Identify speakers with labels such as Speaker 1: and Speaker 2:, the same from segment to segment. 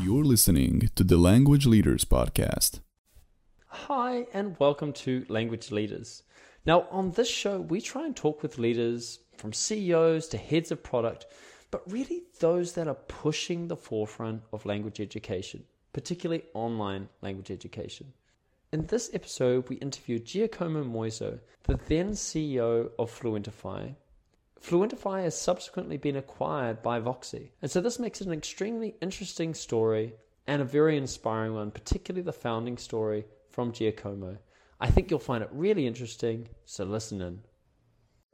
Speaker 1: You're listening to the Language Leaders Podcast.
Speaker 2: Hi, and welcome to Language Leaders. Now, on this show, we try and talk with leaders from CEOs to heads of product, but really those that are pushing the forefront of language education, particularly online language education. In this episode, we interviewed Giacomo Moiso, the then CEO of Fluentify, Fluentify has subsequently been acquired by Voxy, and so this makes it an extremely interesting story and a very inspiring one, particularly the founding story from Giacomo. I think you'll find it really interesting, so listen in.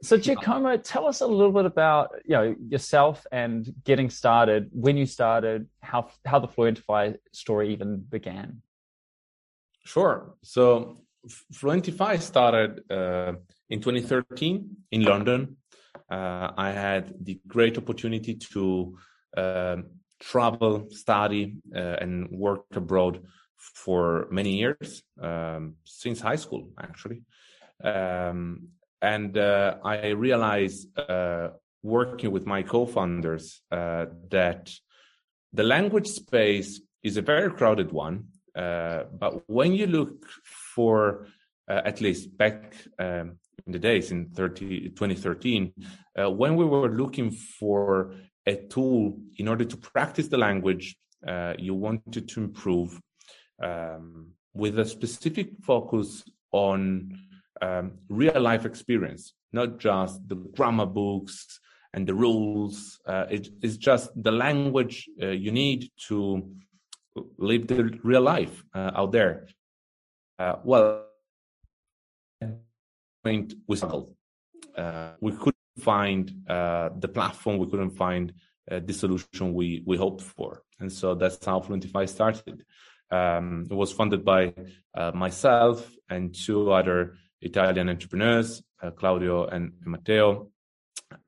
Speaker 3: So Giacomo, tell us a little bit about you know yourself and getting started, when you started, how how the Fluentify story even began.
Speaker 4: Sure. So Fluentify started uh, in 2013 in London I had the great opportunity to uh, travel, study, uh, and work abroad for many years, um, since high school, actually. Um, and uh, I realized uh, working with my co founders uh, that the language space is a very crowded one. but when you look for, at least back um, in the days in 30, 2013, uh, when we were looking for a tool in order to practice the language uh, you wanted to improve um, with a specific focus on um, real life experience, not just the grammar books and the rules. Uh, it, it's just the language uh, you need to live the real life uh, out there. Uh, well, point we struggled. Uh, we couldn't find uh, the platform, we couldn't find uh, the solution we we hoped for, and so that's how Fluentify started. Um, it was funded by uh, myself and two other Italian entrepreneurs, uh, Claudio and, Matteo,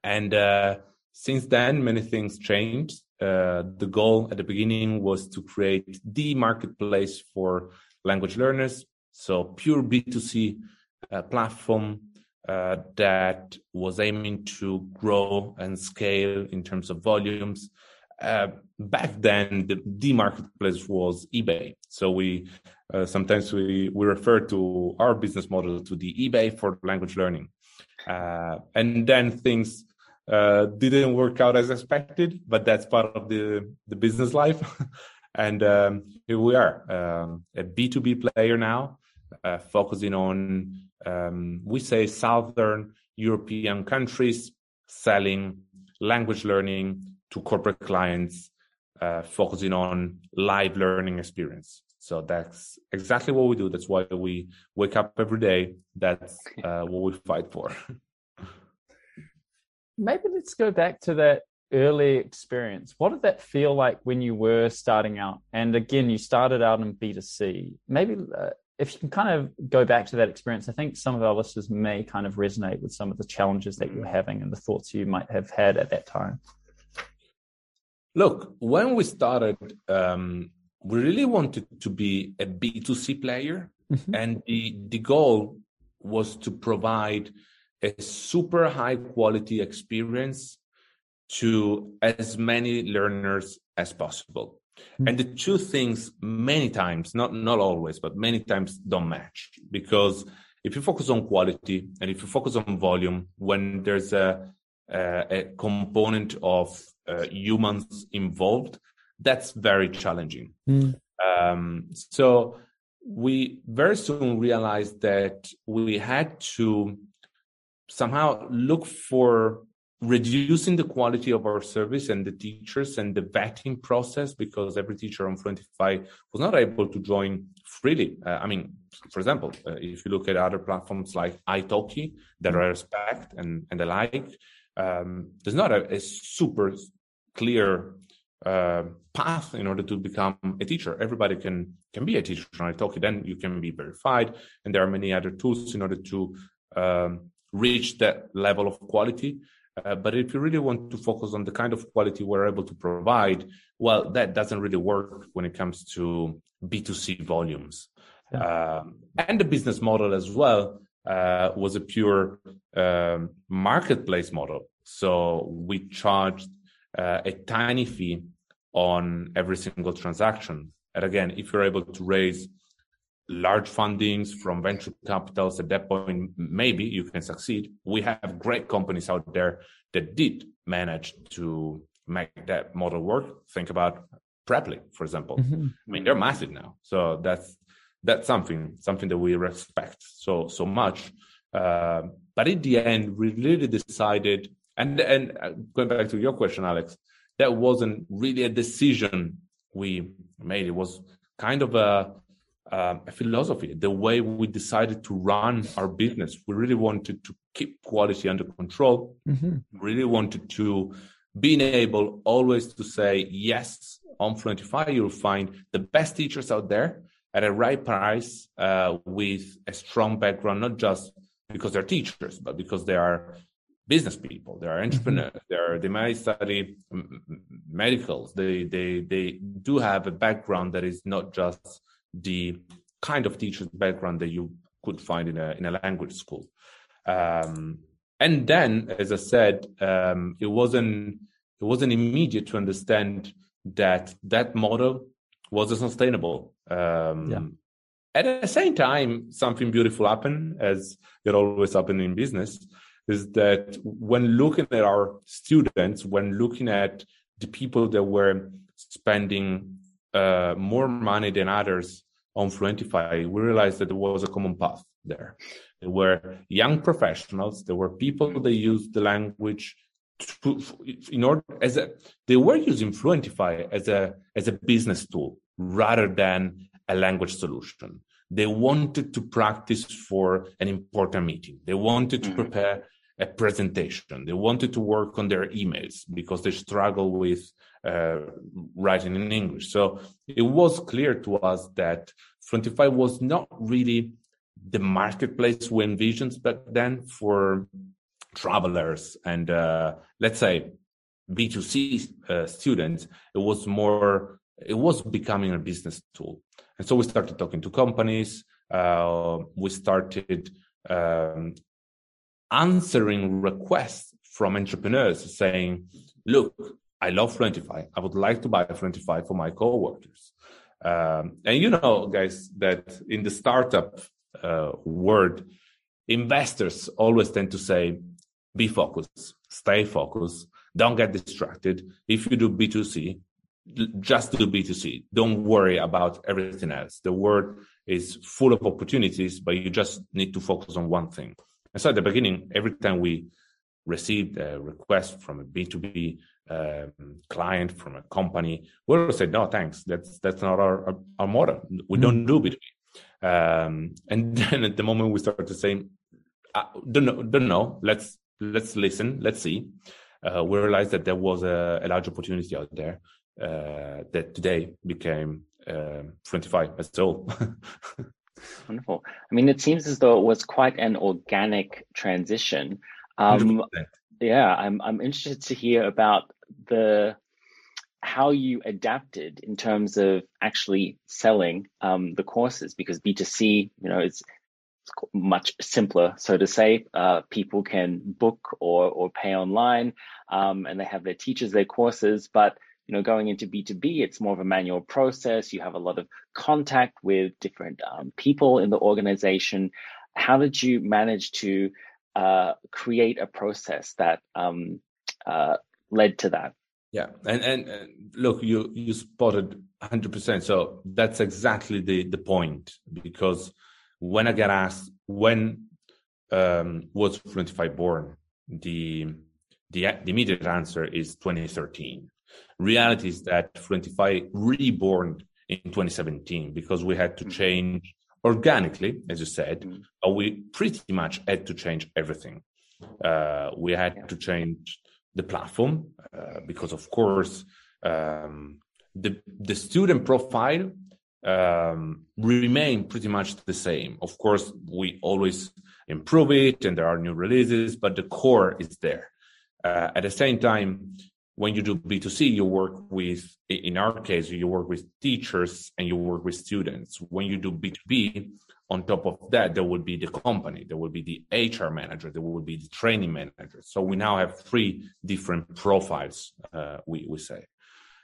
Speaker 4: and uh, since then many things changed. the goal at the beginning was to create the marketplace for language learners, so pure B2C uh, platform uh, that was aiming to grow and scale in terms of volumes. Uh, back then, the, the marketplace was eBay. So we uh, sometimes we we refer to our business model to the eBay for language learning, uh, and then things uh, didn't work out as expected. But that's part of the the business life, and um, here we are, um, a B two B player now, focusing on um, we say Southern European countries selling language learning to corporate clients, uh, focusing on live learning experience. So that's exactly what we do. That's why we wake up every day. That's uh, what we fight for.
Speaker 3: Maybe let's go back to that early experience. What did that feel like when you were starting out? And again, you started out in B2C. Maybe uh, if you can kind of go back to that experience, I think some of our listeners may kind of resonate with some of the challenges that you're having and the thoughts you might have had at that time.
Speaker 4: Look, when we started, um, we really wanted to be a B2C player. Mm-hmm. And the, the goal was to provide a super high quality experience to as many learners as possible. And the two things many times, not not always, but many times don't match because if you focus on quality and if you focus on volume, when there's a a, a component of uh, humans involved, that's very challenging. Mm. Um, so we very soon realized that we had to somehow look for reducing the quality of our service and the teachers and the vetting process because every teacher on Fluentify was not able to join freely. Uh, I mean, for example, uh, if you look at other platforms like italki that I respect and, and the like, um, there's not a, a super clear uh, path in order to become a teacher. Everybody can can be a teacher on italki. Then you can be verified, and there are many other tools in order to um, reach that level of quality. Uh, but if you really want to focus on the kind of quality we're able to provide, well, that doesn't really work when it comes to B2C volumes. Yeah. Uh, and the business model as well uh, was a pure um, marketplace model. So we charged uh, a tiny fee on every single transaction. And again, if you're able to raise large fundings from venture capitals at that point, maybe you can succeed. We have great companies out there that did manage to make that model work. Think about Preply, for example. Mm-hmm. I mean, they're massive now. So that's that's something something that we respect so so much. Uh, but in the end, we really decided, and and uh, going back to your question, Alex, that wasn't really a decision we made. It was kind of a um, a philosophy, the way we decided to run our business. We really wanted to keep quality under control. Mm-hmm. Really wanted to being able always to say yes on Fluentify. You'll find the best teachers out there at a right price uh, with a strong background, not just because they're teachers, but because they are business people, they are entrepreneurs, mm-hmm. they are they might study medicals. They they they do have a background that is not just the kind of teacher's background that you could find in a in a language school. Um, and then, as I said, um, it wasn't it wasn't immediate to understand that that model wasn't sustainable. Um, yeah. At the same time, something beautiful happened, as it always happens in business, is that when looking at our students, when looking at the people that were spending uh, more money than others on Fluentify, we realized that there was a common path there. There were young professionals, there were people that used the language to, in order as a they were using Fluentify as a as a business tool rather than a language solution. They wanted to practice for an important meeting. They wanted to mm-hmm. prepare a presentation. They wanted to work on their emails because they struggle with uh, writing in English. So it was clear to us that Fluentify was not really the marketplace we envisioned back then for travelers and uh, let's say B2C uh, students. It was more, it was becoming a business tool. And so we started talking to companies. Uh, we started um, answering requests from entrepreneurs saying, look, I love Fluentify. I would like to buy Fluentify for my coworkers. Um, and you know, guys, that in the startup uh, world, investors always tend to say, be focused, stay focused, don't get distracted. If you do B2C, just do B2C. Don't worry about everything else. The world is full of opportunities, but you just need to focus on one thing. And so at the beginning, every time we received a request from a B2B um, client, from a company, we would say, no, thanks. That's, that's not our, our, our model. We mm don't do B2B. Um, and then at the moment we started to say, uh, don't know, don't know. Let's, let's listen. Let's see. Uh, we realized that there was a, a large opportunity out there uh, that today became uh, 25 as well.
Speaker 5: Wonderful. I mean, it seems as though it was quite an organic transition. Um, yeah, I'm I'm interested to hear about the how you adapted in terms of actually selling um, the courses because B2C, you know, it's, much simpler, so to say. Uh, people can book or or pay online, um, and they have their teachers, their courses, but you know, going into B2B, it's more of a manual process. You have a lot of contact with different um, people in the organization. How did you manage to uh, create a process that um, uh, led to that?
Speaker 4: Yeah, and, and, look, you you spotted 100%. So that's exactly the the point because when I get asked when um, was Fluentify born, the the the immediate answer is 2013 Reality is that Fluentify reborn in 2017 because we had to mm-hmm. change organically, as you said, mm-hmm. but we pretty much had to change everything. Uh, we had yeah. to change the platform uh, because, of course, um, the the student profile um, remain pretty much the same. Of course, we always improve it, and there are new releases, but the core is there. Uh, at the same time, when you do B2C, you work with, in our case, you work with teachers and you work with students. When you do B2B, on top of that, there would be the company, there would be the HR manager, there would be the training manager. So we now have three different profiles, uh, we, we say.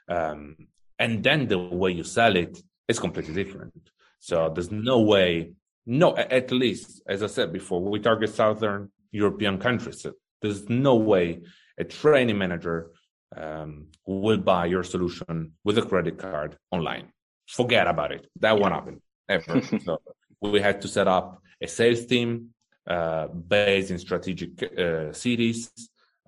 Speaker 4: Um, and then the way you sell it is completely different. So there's no way, no, at least, as I said before, we target Southern European countries. So there's no way a training manager um, will buy your solution with a credit card online. Forget about it. That won't happen ever. so we had to set up a sales team uh, based in strategic uh, cities.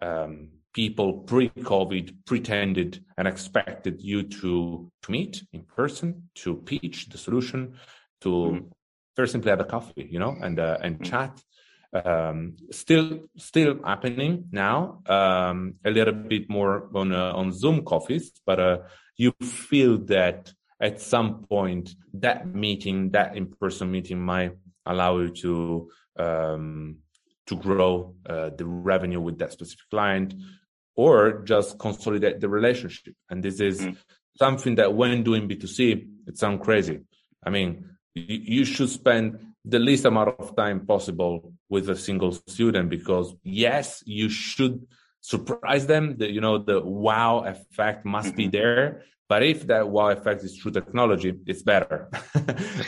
Speaker 4: Um, people pre-COVID pretended and expected you to, to meet in person, to pitch the solution, to mm. very simply have a coffee, you know, and uh, and mm. chat. Um, still, still happening now. Um, a little bit more on uh, on Zoom coffees, but uh, you feel that at some point that meeting, that in-person meeting, might allow you to um, to grow uh, the revenue with that specific client or just consolidate the relationship. And this is mm. something that when doing B2C, it sounds crazy. I mean, you, you should spend the least amount of time possible with a single student because yes, you should surprise them. The, you know, the wow effect must mm-hmm. be there. But if that wow effect is through technology, it's better.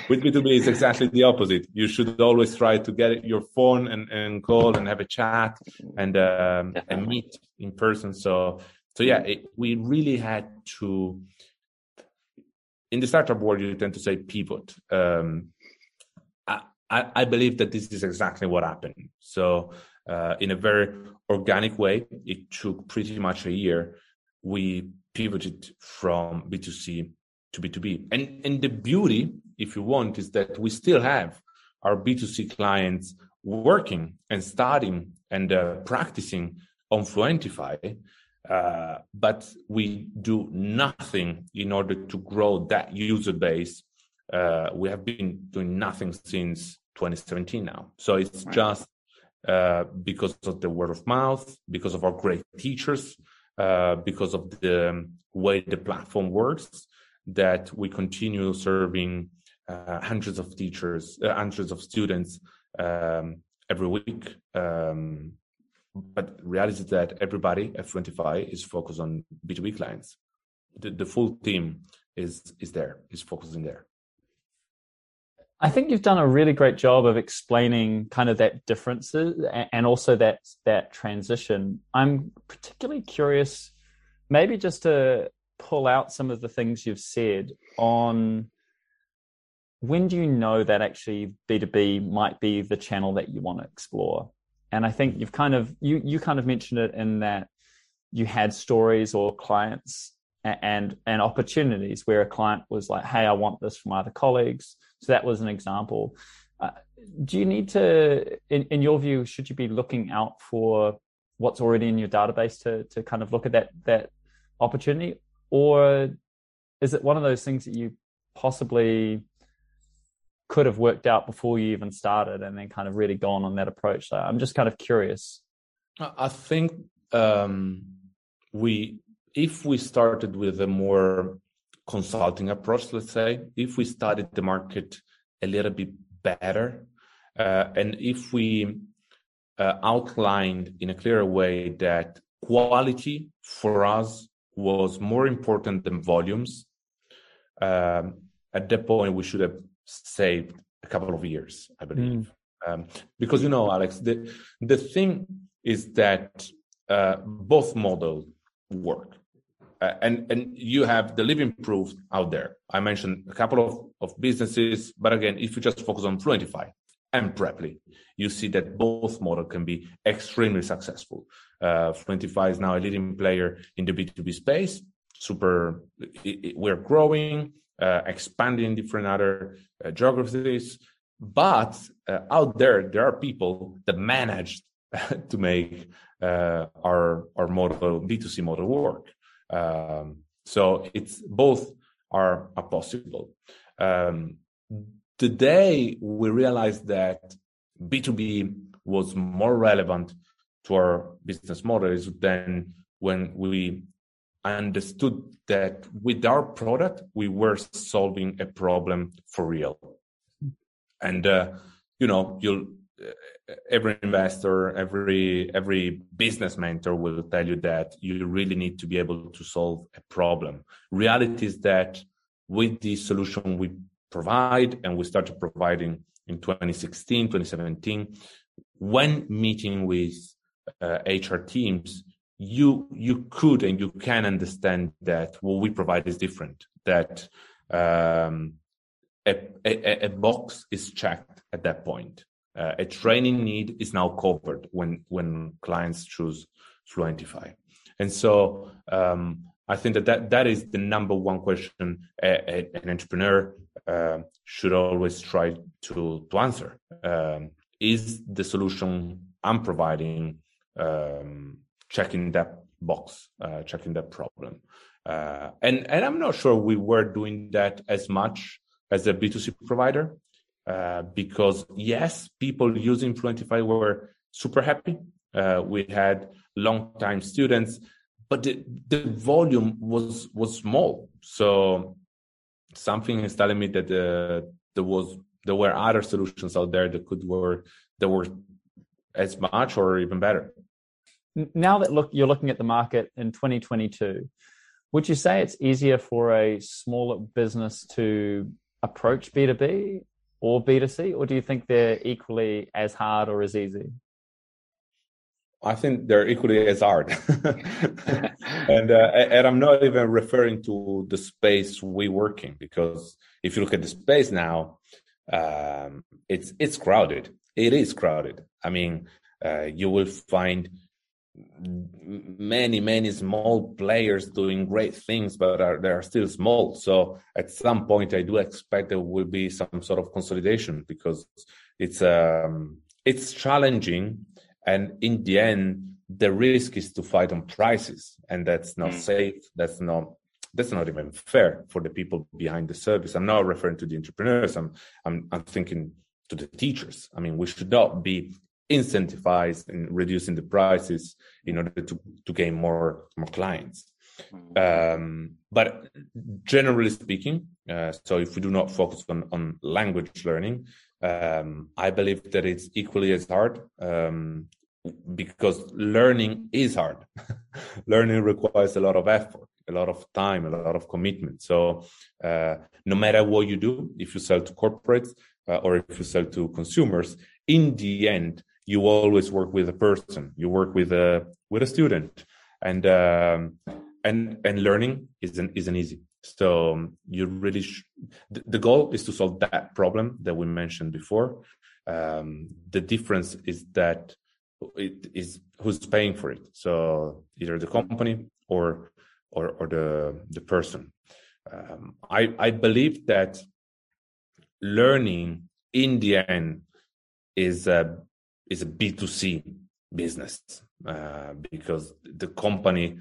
Speaker 4: With B2B, it's exactly the opposite. You should always try to get your phone and, and call and have a chat and um, and meet in person. So so yeah, it, we really had to. In the startup world, you tend to say pivot. Um, I, I believe that this is exactly what happened. So uh, in a very organic way, it took pretty much a year. We pivoted from B2C to B2B. And, and the beauty, if you want, is that we still have our B2C clients working and studying and uh, practicing on Fluentify, uh, but we do nothing in order to grow that user base. Uh, we have been doing nothing since 2017 now. So it's right. just uh, because of the word of mouth, because of our great teachers, uh, because of the way the platform works that we continue serving uh, hundreds of teachers, uh, hundreds of students um, every week. Um, but reality is that everybody at Fluentify is focused on B2B clients. The, the full team is is there, is focusing there.
Speaker 3: I think you've done a really great job of explaining kind of that differences and also that that transition. I'm particularly curious, maybe just to pull out some of the things you've said on when do you know that actually B2B might be the channel that you want to explore? And I think you've kind of you you kind of mentioned it in that you had stories or clients and and opportunities where a client was like, "Hey, I want this from other colleagues." So that was an example. Uh, do you need to, in, in your view, should you be looking out for what's already in your database to to kind of look at that that opportunity, or is it one of those things that you possibly could have worked out before you even started and then kind of really gone on that approach? So I'm just kind of curious.
Speaker 4: I think um, we, if we started with a more consulting approach, let's say, if we studied the market a little bit better, uh, and if we uh, outlined in a clearer way that quality for us was more important than volumes, um, at that point we should have saved a couple of years, I believe. Mm. Um, because you know, Alex, the the thing is that uh, both models work. Uh, and and you have the living proof out there. I mentioned a couple of, of businesses, but again, if you just focus on Fluentify and Preply, you see that both model can be extremely successful. Uh, Fluentify is now a leading player in the B2B space. Super, it, it, we're growing, uh, expanding different other uh, geographies. But uh, out there, there are people that managed to make uh, our our model B2C model work. Um, so it's both are, are possible. Um, today we realized that B2B was more relevant to our business models than when we understood that with our product we were solving a problem for real and uh, you know you'll every investor, every every business mentor will tell you that you really need to be able to solve a problem. Reality is that with the solution we provide and we started providing in 2016, 2017, when meeting with uh, HR teams, you you could and you can understand that what we provide is different. That um, a, a, a box is checked at that point uh, a training need is now covered when when clients choose Fluentify. And so um, I think that, that that is the number one question a, a, an entrepreneur uh, should always try to to answer. Um, is the solution I'm providing um, checking that box, uh, checking that problem? Uh, and and I'm not sure we were doing that as much as a B2C provider. Uh, because yes, people using Fluentify were super happy. Uh, we had long time students, but the, the volume was was small. So something is telling me that uh, there was there were other solutions out there that could work that were as much or even better.
Speaker 3: Now that look you're looking at the market in 2022, would you say it's easier for a smaller business to approach B2B or B2C, or do you think they're equally as hard or as easy?
Speaker 4: I think they're equally as hard. and, uh, and I'm not even referring to the space we work in, because if you look at the space now, um, it's, it's crowded. It is crowded. I mean, uh, you will find many many small players doing great things but are they are still small. So at some point i do expect there will be some sort of consolidation because it's um it's challenging. And in the end the risk is to fight on prices. And that's not mm. safe. That's not that's not even fair for the people behind the service. I'm not referring to the entrepreneurs. I'm i'm, I'm thinking to the teachers. I mean we should not be incentivize in reducing the prices in order to, to gain more more clients. Mm-hmm. Um, but generally speaking, uh, so if we do not focus on, on language learning, um, I believe that it's equally as hard um, because learning is hard. learning requires a lot of effort, a lot of time, a lot of commitment. So uh, no matter what you do, if you sell to corporates uh, or if you sell to consumers, in the end, you always work with a person. You work with a with a student. And um, and and learning isn't isn't easy. So um, you really sh- the goal is to solve that problem that we mentioned before. Um, the difference is that it is who's paying for it. So either the company or or or the the person. Um, i i believe that learning in the end is a is a B2C business uh, because the company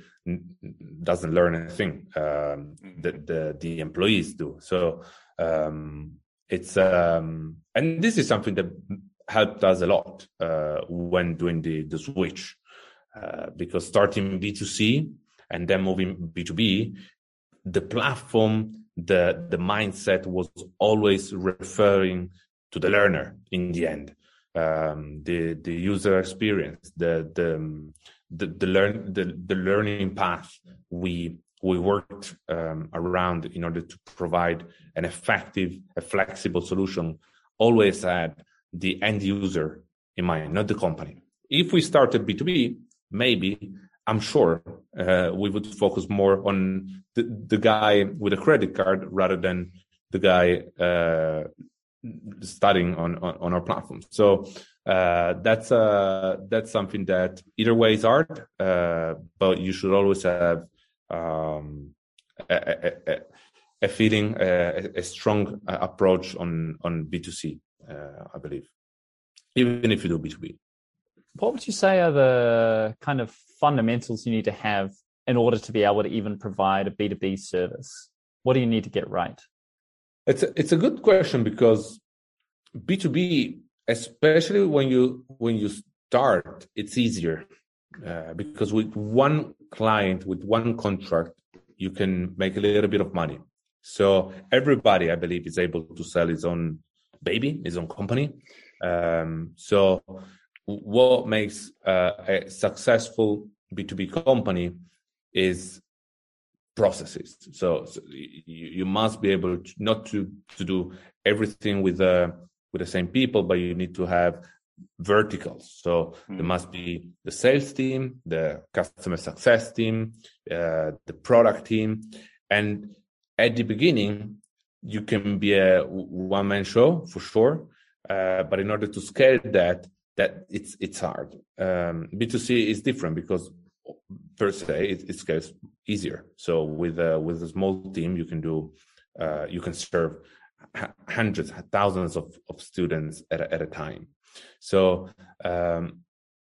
Speaker 4: doesn't learn anything. Um, the, the, the employees do. So um, it's um, and this is something that helped us a lot uh, when doing the the switch uh, because starting B2C and then moving B2B, the platform, the the mindset was always referring to the learner in the end um, the the user experience, the the the, the learn the, the learning path we we worked um, around in order to provide an effective, a flexible solution. Always had the end user in mind, not the company. If we started B two B, maybe I'm sure uh, we would focus more on the, the guy with a credit card rather than the guy uh, studying on, on, on our platform. So uh, that's uh, that's something that either way is art, uh, but you should always have um, a, a, a, feeling, a, a strong uh, approach on on B two C. Uh, I believe, even if you do B two B.
Speaker 3: What would you say are the kind of fundamentals you need to have in order to be able to even provide a B two B service? What do you need to get right?
Speaker 4: It's a, it's a good question because B2B, especially when you when you start, it's easier uh, because with one client, with one contract, you can make a little bit of money. So everybody, I believe, is able to sell his own baby, his own company. Um, so what makes uh, a successful B2B company is processes. So, so you, you, must be able to, not to, to do everything with the, with the same people, but you need to have verticals. So mm. there must be the sales team, the customer success team, uh, the product team. And at the beginning, you can be a one man show for sure. Uh, but in order to scale that, that it's it's hard. Um, B2C is different because per se it, it scales easier. So with a, with a small team, you can do uh, you can serve hundreds, thousands of, of students at a, at a time. So um,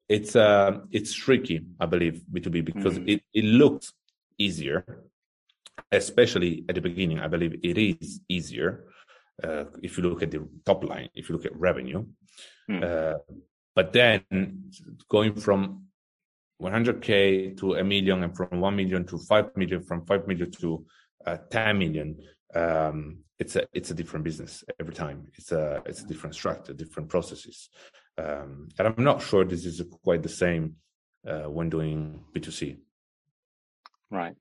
Speaker 4: it's uh, it's tricky, I believe, B2B because mm. it, it looks easier, especially at the beginning. I believe it is easier uh, if you look at the top line, if you look at revenue. Mm. Uh, but then going from 100k to a million, and from 1 million to 5 million, from 5 million to uh, 10 million, um, it's a it's a different business every time. It's a it's a different structure, different processes, um, and I'm not sure this is quite the same uh, when doing B2C.
Speaker 5: Right,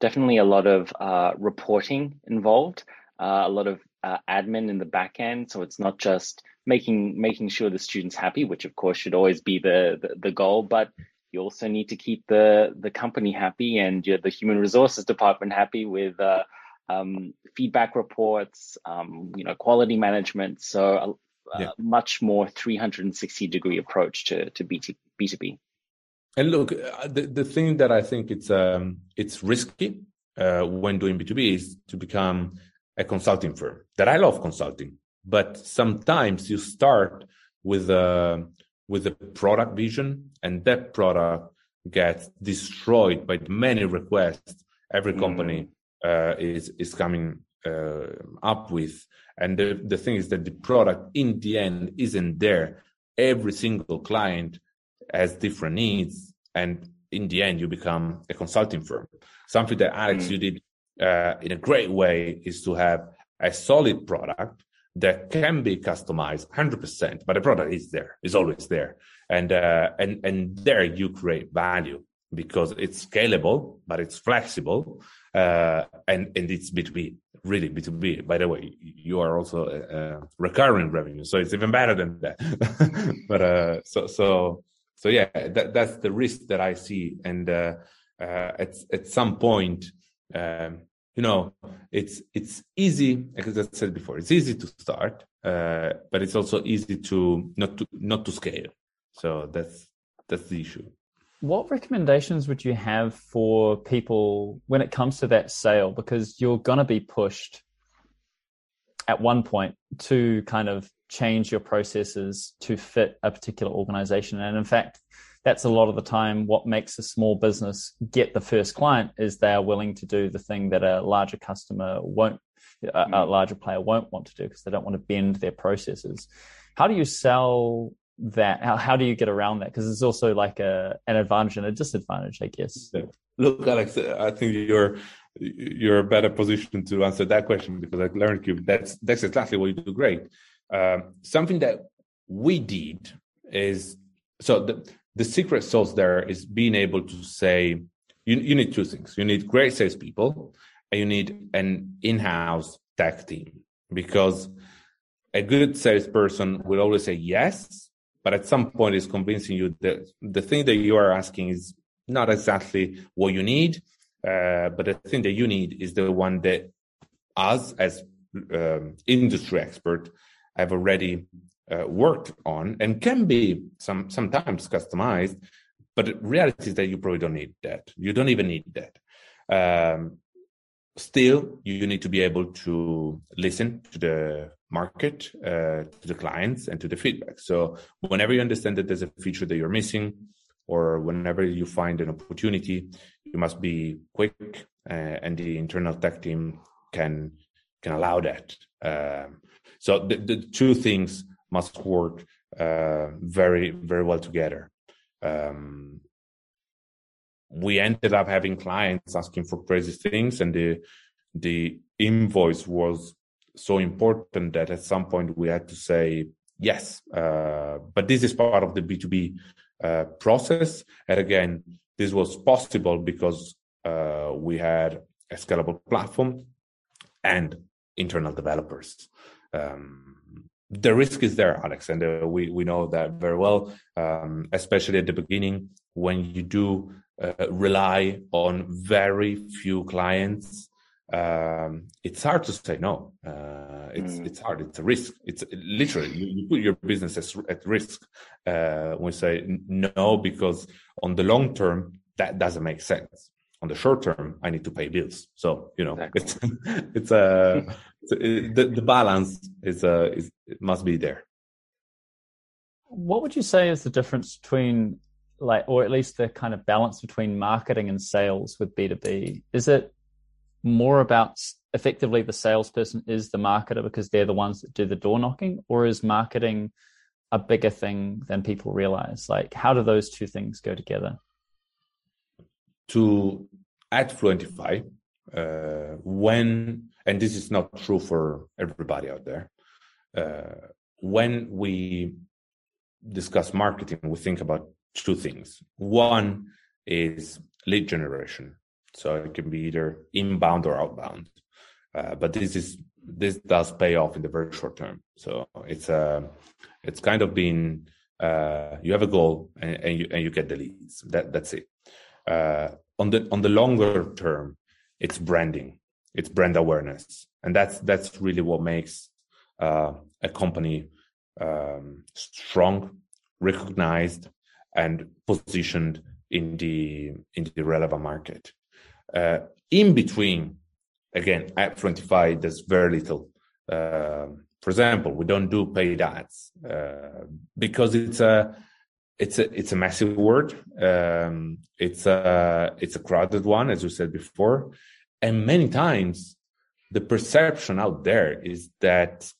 Speaker 5: definitely a lot of uh, reporting involved, uh, a lot of uh, admin in the back end. So it's not just making making sure the students happy, which of course should always be the the, the goal, but you also need to keep the the company happy and the human resources department happy with uh, um, feedback reports, um, you know, quality management. So a, yeah. a, much more 360 degree approach to to B2, B2B.
Speaker 4: And look, uh, the, the thing that I think it's um, it's risky uh, when doing B2B is to become a consulting firm. That I love consulting, but sometimes you start with a with a product vision, and that product gets destroyed by many requests every company mm. uh, is is coming uh, up with. And the, the thing is that the product in the end isn't there. Every single client has different needs, and in the end, you become a consulting firm. Something that Alex, mm. you did uh, in a great way is to have a solid product that can be customized 100%, but the product is there, is always there. And, uh, and, and there you create value because it's scalable, but it's flexible, uh, and, and it's B2B, really B2B. By the way, you are also a recurring revenue, so it's even better than that. but, uh, so, so, so yeah, that, that's the risk that I see. And, uh, uh, at, at some point, um, you know it's it's easy as i said before it's easy to start uh, but it's also easy to not to not to scale. So that's that's the issue.
Speaker 3: What recommendations would you have for people when it comes to that sale? Because you're going to be pushed at one point to kind of change your processes to fit a particular organization. And in fact that's a lot of the time what makes a small business get the first client is they are willing to do the thing that a larger customer won't a, a mm. larger player won't want to do because they don't want to bend their processes. How do you sell that? How, how do you get around that? Because it's also like a an advantage and a disadvantage i guess.
Speaker 4: Look alex i think you're you're a better position to answer that question because learned you. That's that's exactly what you do great. Um, something that we did is so the, the secret sauce there is being able to say you, you need two things. You need great salespeople and you need an in-house tech team because a good salesperson will always say yes, but at some point is convincing you that the thing that you are asking is not exactly what you need, uh, but the thing that you need is the one that us as um, industry expert have already uh, worked on and can be some sometimes customized but the reality is that you probably don't need that. You don't even need that. Um, still you need to be able to listen to the market uh, to the clients and to the feedback. So whenever you understand that there's a feature that you're missing or whenever you find an opportunity you must be quick uh, and the internal tech team can can allow that. Um, so the, the two things must work uh, very very well together. Um, we ended up having clients asking for crazy things, and the the invoice was so important that at some point we had to say yes, uh, but this is part of the B2B uh, process. And again, this was possible because uh, we had a scalable platform and internal developers. Um, the risk is there, Alex, and uh, we we know that very well, um, especially at the beginning when you do uh, rely on very few clients. Um, it's hard to say no. Uh, it's mm. it's hard. It's a risk. It's literally you, you put your business at risk uh, when you say no because on the long term that doesn't make sense on the short term, I need to pay bills. So you know, exactly. it's it's a, it's a the, the balance is uh, is it must be there.
Speaker 3: What would you say is the difference between like, or at least the kind of balance between marketing and sales with B two B? Is it more about effectively the salesperson is the marketer because they're the ones that do the door knocking, or is marketing a bigger thing than people realize? Like, how do those two things go together?
Speaker 4: to at Fluentify, uh, when, and this is not true for everybody out there, uh, when we discuss marketing, we think about two things. One is lead generation. So it can be either inbound or outbound. Uh, but this is this does pay off in the very short term. So it's a uh, it's kind of been uh, you have a goal and, and, you and you get the leads. That that's it uh, on the on the longer term, it's branding, it's brand awareness, and that's that's really what makes uh, a company um, strong, recognized, and positioned in the in the relevant market. Uh, in between, again, at Fluentify, there's very little. Uh, for example, we don't do paid ads uh, because it's a it's a it's a massive word. Um, it's a it's a crowded one, as you said before, and many times the perception out there is that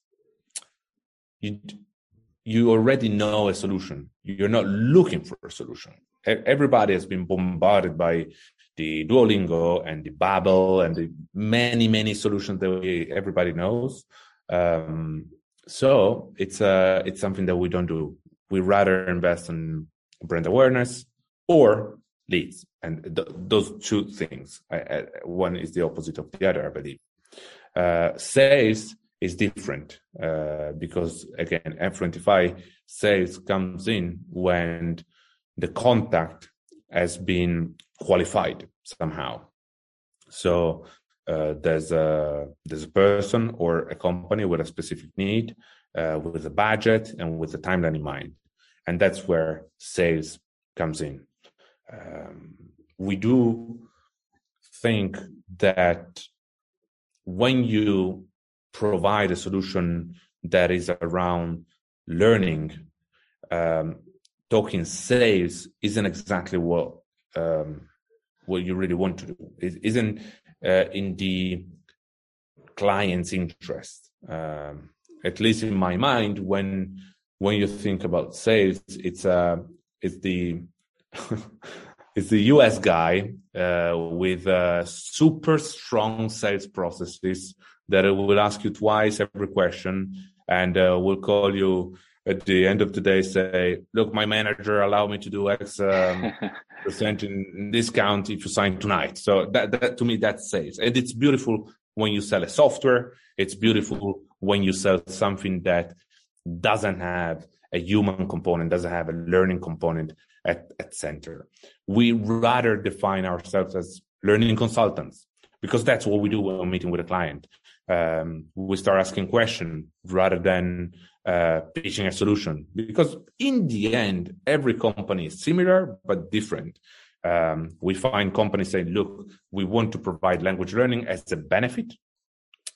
Speaker 4: you you already know a solution. You're not looking for a solution. Everybody has been bombarded by the Duolingo and the Babbel and the many many solutions that we, everybody knows. Um, so it's uh, it's something that we don't do we rather invest in brand awareness or leads. And th- those two things, I, I, one is the opposite of the other, I believe. Uh, sales is different uh, because, again, F25 sales comes in when the contact has been qualified somehow. So uh, there's a there's a person or a company with a specific need, uh, with a budget and with a timeline in mind and that's where sales comes in. Um, we do think that when you provide a solution that is around learning, um, talking sales isn't exactly what um, what you really want to do. It isn't uh, in the client's interest. Um, at least in my mind, when when you think about sales, it's uh, it's the it's the US guy uh, with uh, super strong sales processes that will ask you twice every question and uh, will call you at the end of the day say look my manager allowed me to do x um, percent in discount if you sign tonight. So that, that to me that sales. And it's beautiful when you sell a software. It's beautiful when you sell something that doesn't have a human component, doesn't have a learning component at, at center. We rather define ourselves as learning consultants because that's what we do when we're meeting with a client. Um, we start asking questions rather than uh, pitching a solution because in the end, every company is similar but different. Um, we find companies saying, look, we want to provide language learning as a benefit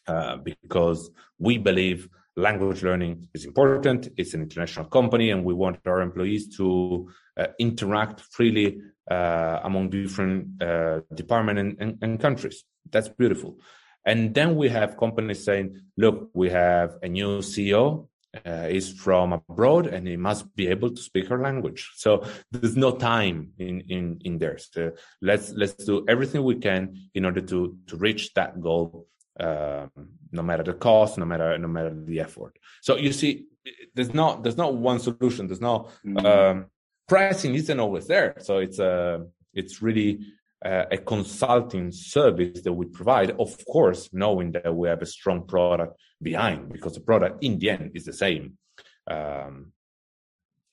Speaker 4: uh, because we believe language learning is important. It's an international company, and we want our employees to uh, interact freely uh, among different uh, departments and, and, and, countries. That's beautiful. And then we have companies saying, "Look, we have a new CEO. Uh, is from abroad, and he must be able to speak our language. So there's no time in in in there. So let's let's do everything we can in order to to reach that goal um, no matter the cost, no matter no matter the effort. So you see, there's not there's not one solution. There's no mm-hmm. um, pricing isn't always there. So it's a uh, it's really uh, a consulting service that we provide. Of course, knowing that we have a strong product behind, because the product in the end is the same. Um,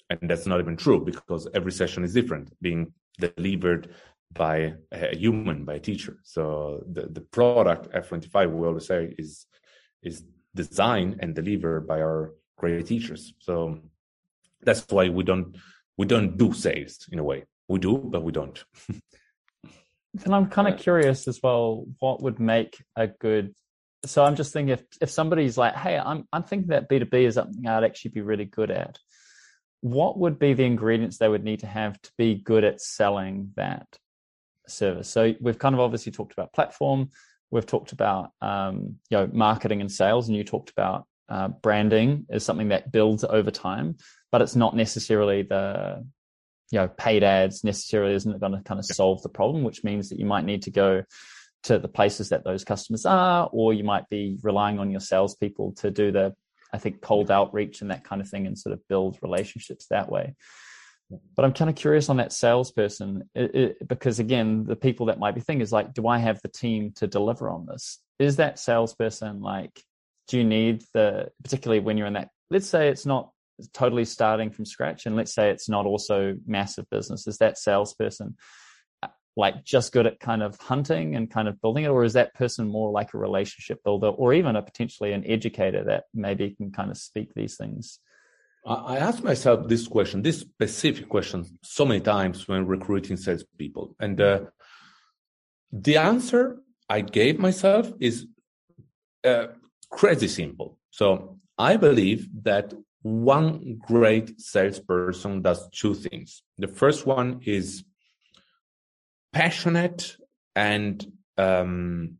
Speaker 4: and that's not even true because every session is different, being delivered by a human, by a teacher. So the, the product F25, we always say, is is designed and delivered by our great teachers. So that's why we don't we don't do sales in a way. We do, but we don't.
Speaker 3: and I'm kind of curious as well, what would make a good so I'm just thinking if if somebody's like, hey, I'm I'm thinking that B2B is something I'd actually be really good at, what would be the ingredients they would need to have to be good at selling that service? So we've kind of obviously talked about platform, we've talked about um, you know marketing and sales, and you talked about uh, branding is something that builds over time, but it's not necessarily the you know paid ads necessarily isn't going to kind of solve the problem, which means that you might need to go to the places that those customers are, or you might be relying on your salespeople to do the, I think, cold outreach and that kind of thing and sort of build relationships that way. But I'm kind of curious on that salesperson it, it, because, again, the people that might be thinking is like, do I have the team to deliver on this? Is that salesperson like, do you need the, particularly when you're in that, let's say it's not totally starting from scratch, and let's say it's not also massive business, is that salesperson uh, like just good at kind of hunting and kind of building it or is that person more like a relationship builder or even a potentially an educator that maybe can kind of speak these things
Speaker 4: i ask myself this question this specific question so many times when recruiting salespeople. And uh, the answer i gave myself is uh, crazy simple. So i believe that one great salesperson does two things. The first one is passionate and um,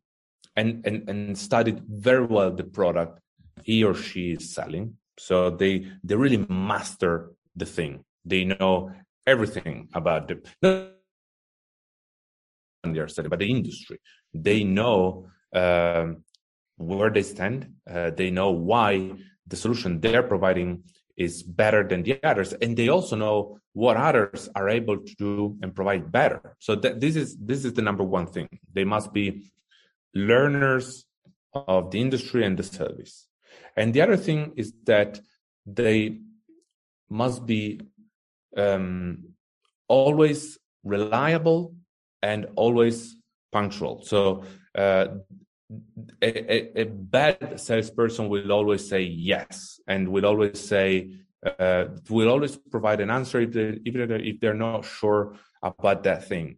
Speaker 4: and and and studied very well the product he or she is selling. So they they really master the thing. They know everything about the they are selling, but the industry. They know um, where they stand. Uh, they know why the solution they're providing is better than the others and they also know what others are able to do and provide better so that this is this is the number one thing they must be learners of the industry and the service and the other thing is that they must be um, always reliable and always punctual. So uh, a, a, a, bad salesperson will always say yes and will always say uh, will always provide an answer if they, even if they're not sure about that thing.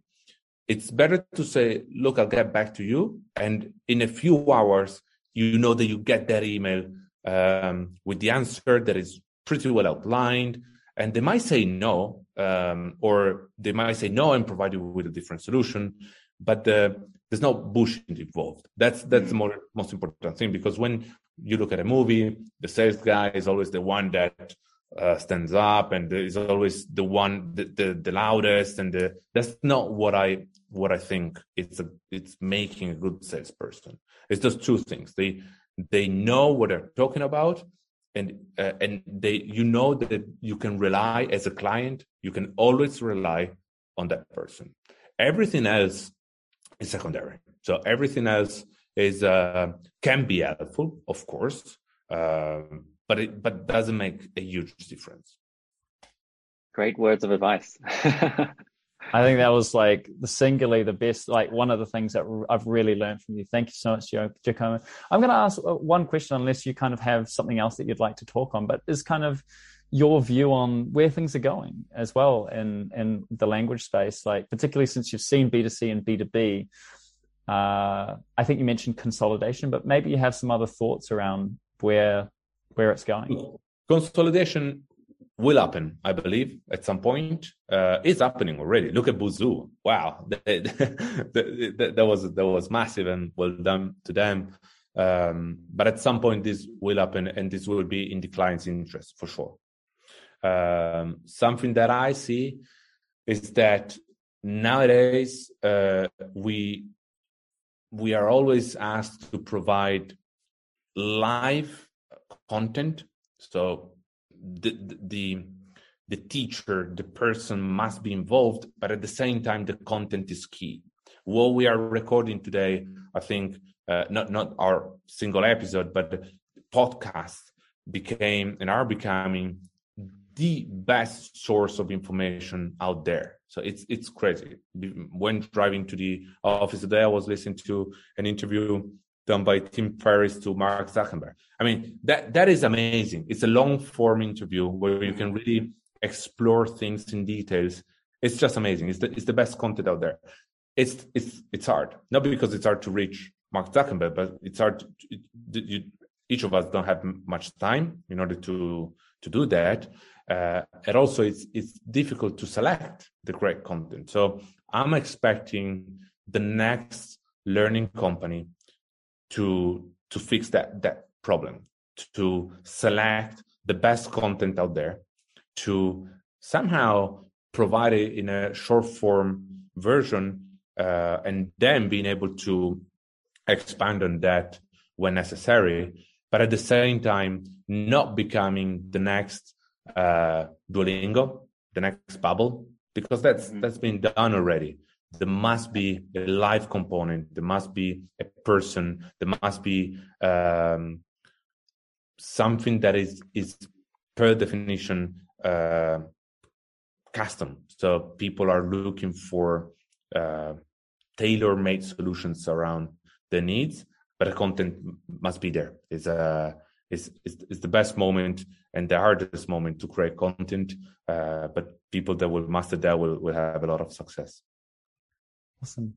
Speaker 4: It's better to say look i'll get back to you and in a few hours you know that you get that email um, with the answer that is pretty well outlined and they might say no um, or they might say no and provide you with a different solution but the there's no bullshit involved. That's that's the more, most important thing because when you look at a movie, the sales guy is always the one that uh, stands up and is always the one the, the, the loudest and the, that's not what I what I think it's a it's making a good salesperson. It's just two things. They they know what they're talking about and uh, and they you know that you can rely as a client you can always rely on that person everything else is secondary. So everything else is uh, can be helpful, of course, uh, but it but doesn't make a huge difference.
Speaker 5: Great words of advice.
Speaker 3: I think that was like the singularly the best, like one of the things that I've really learned from you. Thank you so much, Giacomo. I'm going to ask uh, one question, unless you kind of have something else that you'd like to talk on, but is kind of your view on where things are going as well in in the language space like particularly since you've seen b2c and b2b uh, i think you mentioned consolidation but maybe you have some other thoughts around where where it's going
Speaker 4: consolidation will happen i believe at some point. Uh, it's happening already. Look at Busuu wow. That was that was massive and well done to them. Um, but at some point this will happen and this will be in the client's interest for sure. Um, something that I see is that nowadays uh, we we are always asked to provide live content. So the, the the teacher, the person must be involved, but at the same time, the content is key. What we are recording today, I think, uh, not not our single episode, but the podcast became and are becoming the best source of information out there. So it's it's crazy. When driving to the office today, I was listening to an interview done by Tim Ferriss to Mark Zuckerberg. I mean, that that is amazing. It's a long form interview where you can really explore things in details. It's just amazing. It's the it's the best content out there. It's it's it's hard, not because it's hard to reach Mark Zuckerberg, but it's hard. To, it, you, each of us don't have much time in order to to do that, uh, and also it's it's difficult to select the correct content. So I'm expecting the next learning company to to fix that that problem, to select the best content out there, to somehow provide it in a short form version, uh, and then being able to expand on that when necessary, but at the same time not becoming the next uh, Duolingo, the next Babbel, because that's mm-hmm. that's been done already. There must be a live component. There must be a person. There must be um, something that is is per definition uh, custom. So people are looking for uh, tailor-made solutions around the needs, but the content must be there. It's a uh, the best moment and the hardest moment to create content. Uh, but people that will master that will, will have a lot of success.
Speaker 3: Awesome.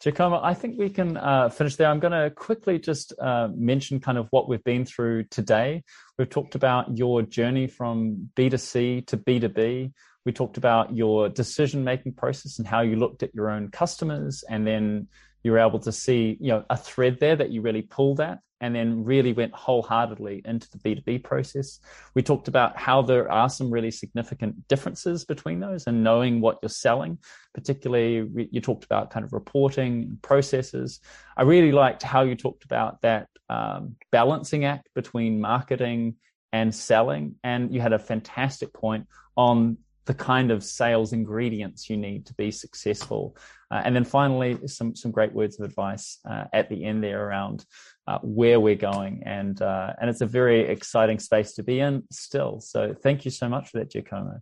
Speaker 3: Giacomo, I think we can uh, finish there. I'm going to quickly just uh, mention kind of what we've been through today. We've talked about your journey from B2C to B2B. We talked about your decision making process and how you looked at your own customers and then you were able to see you know a thread there that you really pulled at and then really went wholeheartedly into the B2B process. We talked about how there are some really significant differences between those and knowing what you're selling. Particularly, you talked about kind of reporting processes. I really liked how you talked about that um, balancing act between marketing and selling. And you had a fantastic point on the kind of sales ingredients you need to be successful. Uh, and then finally, some some great words of advice uh, at the end there around uh, where we're going, and uh, and it's a very exciting space to be in still. So thank you so much for that, Giacomo.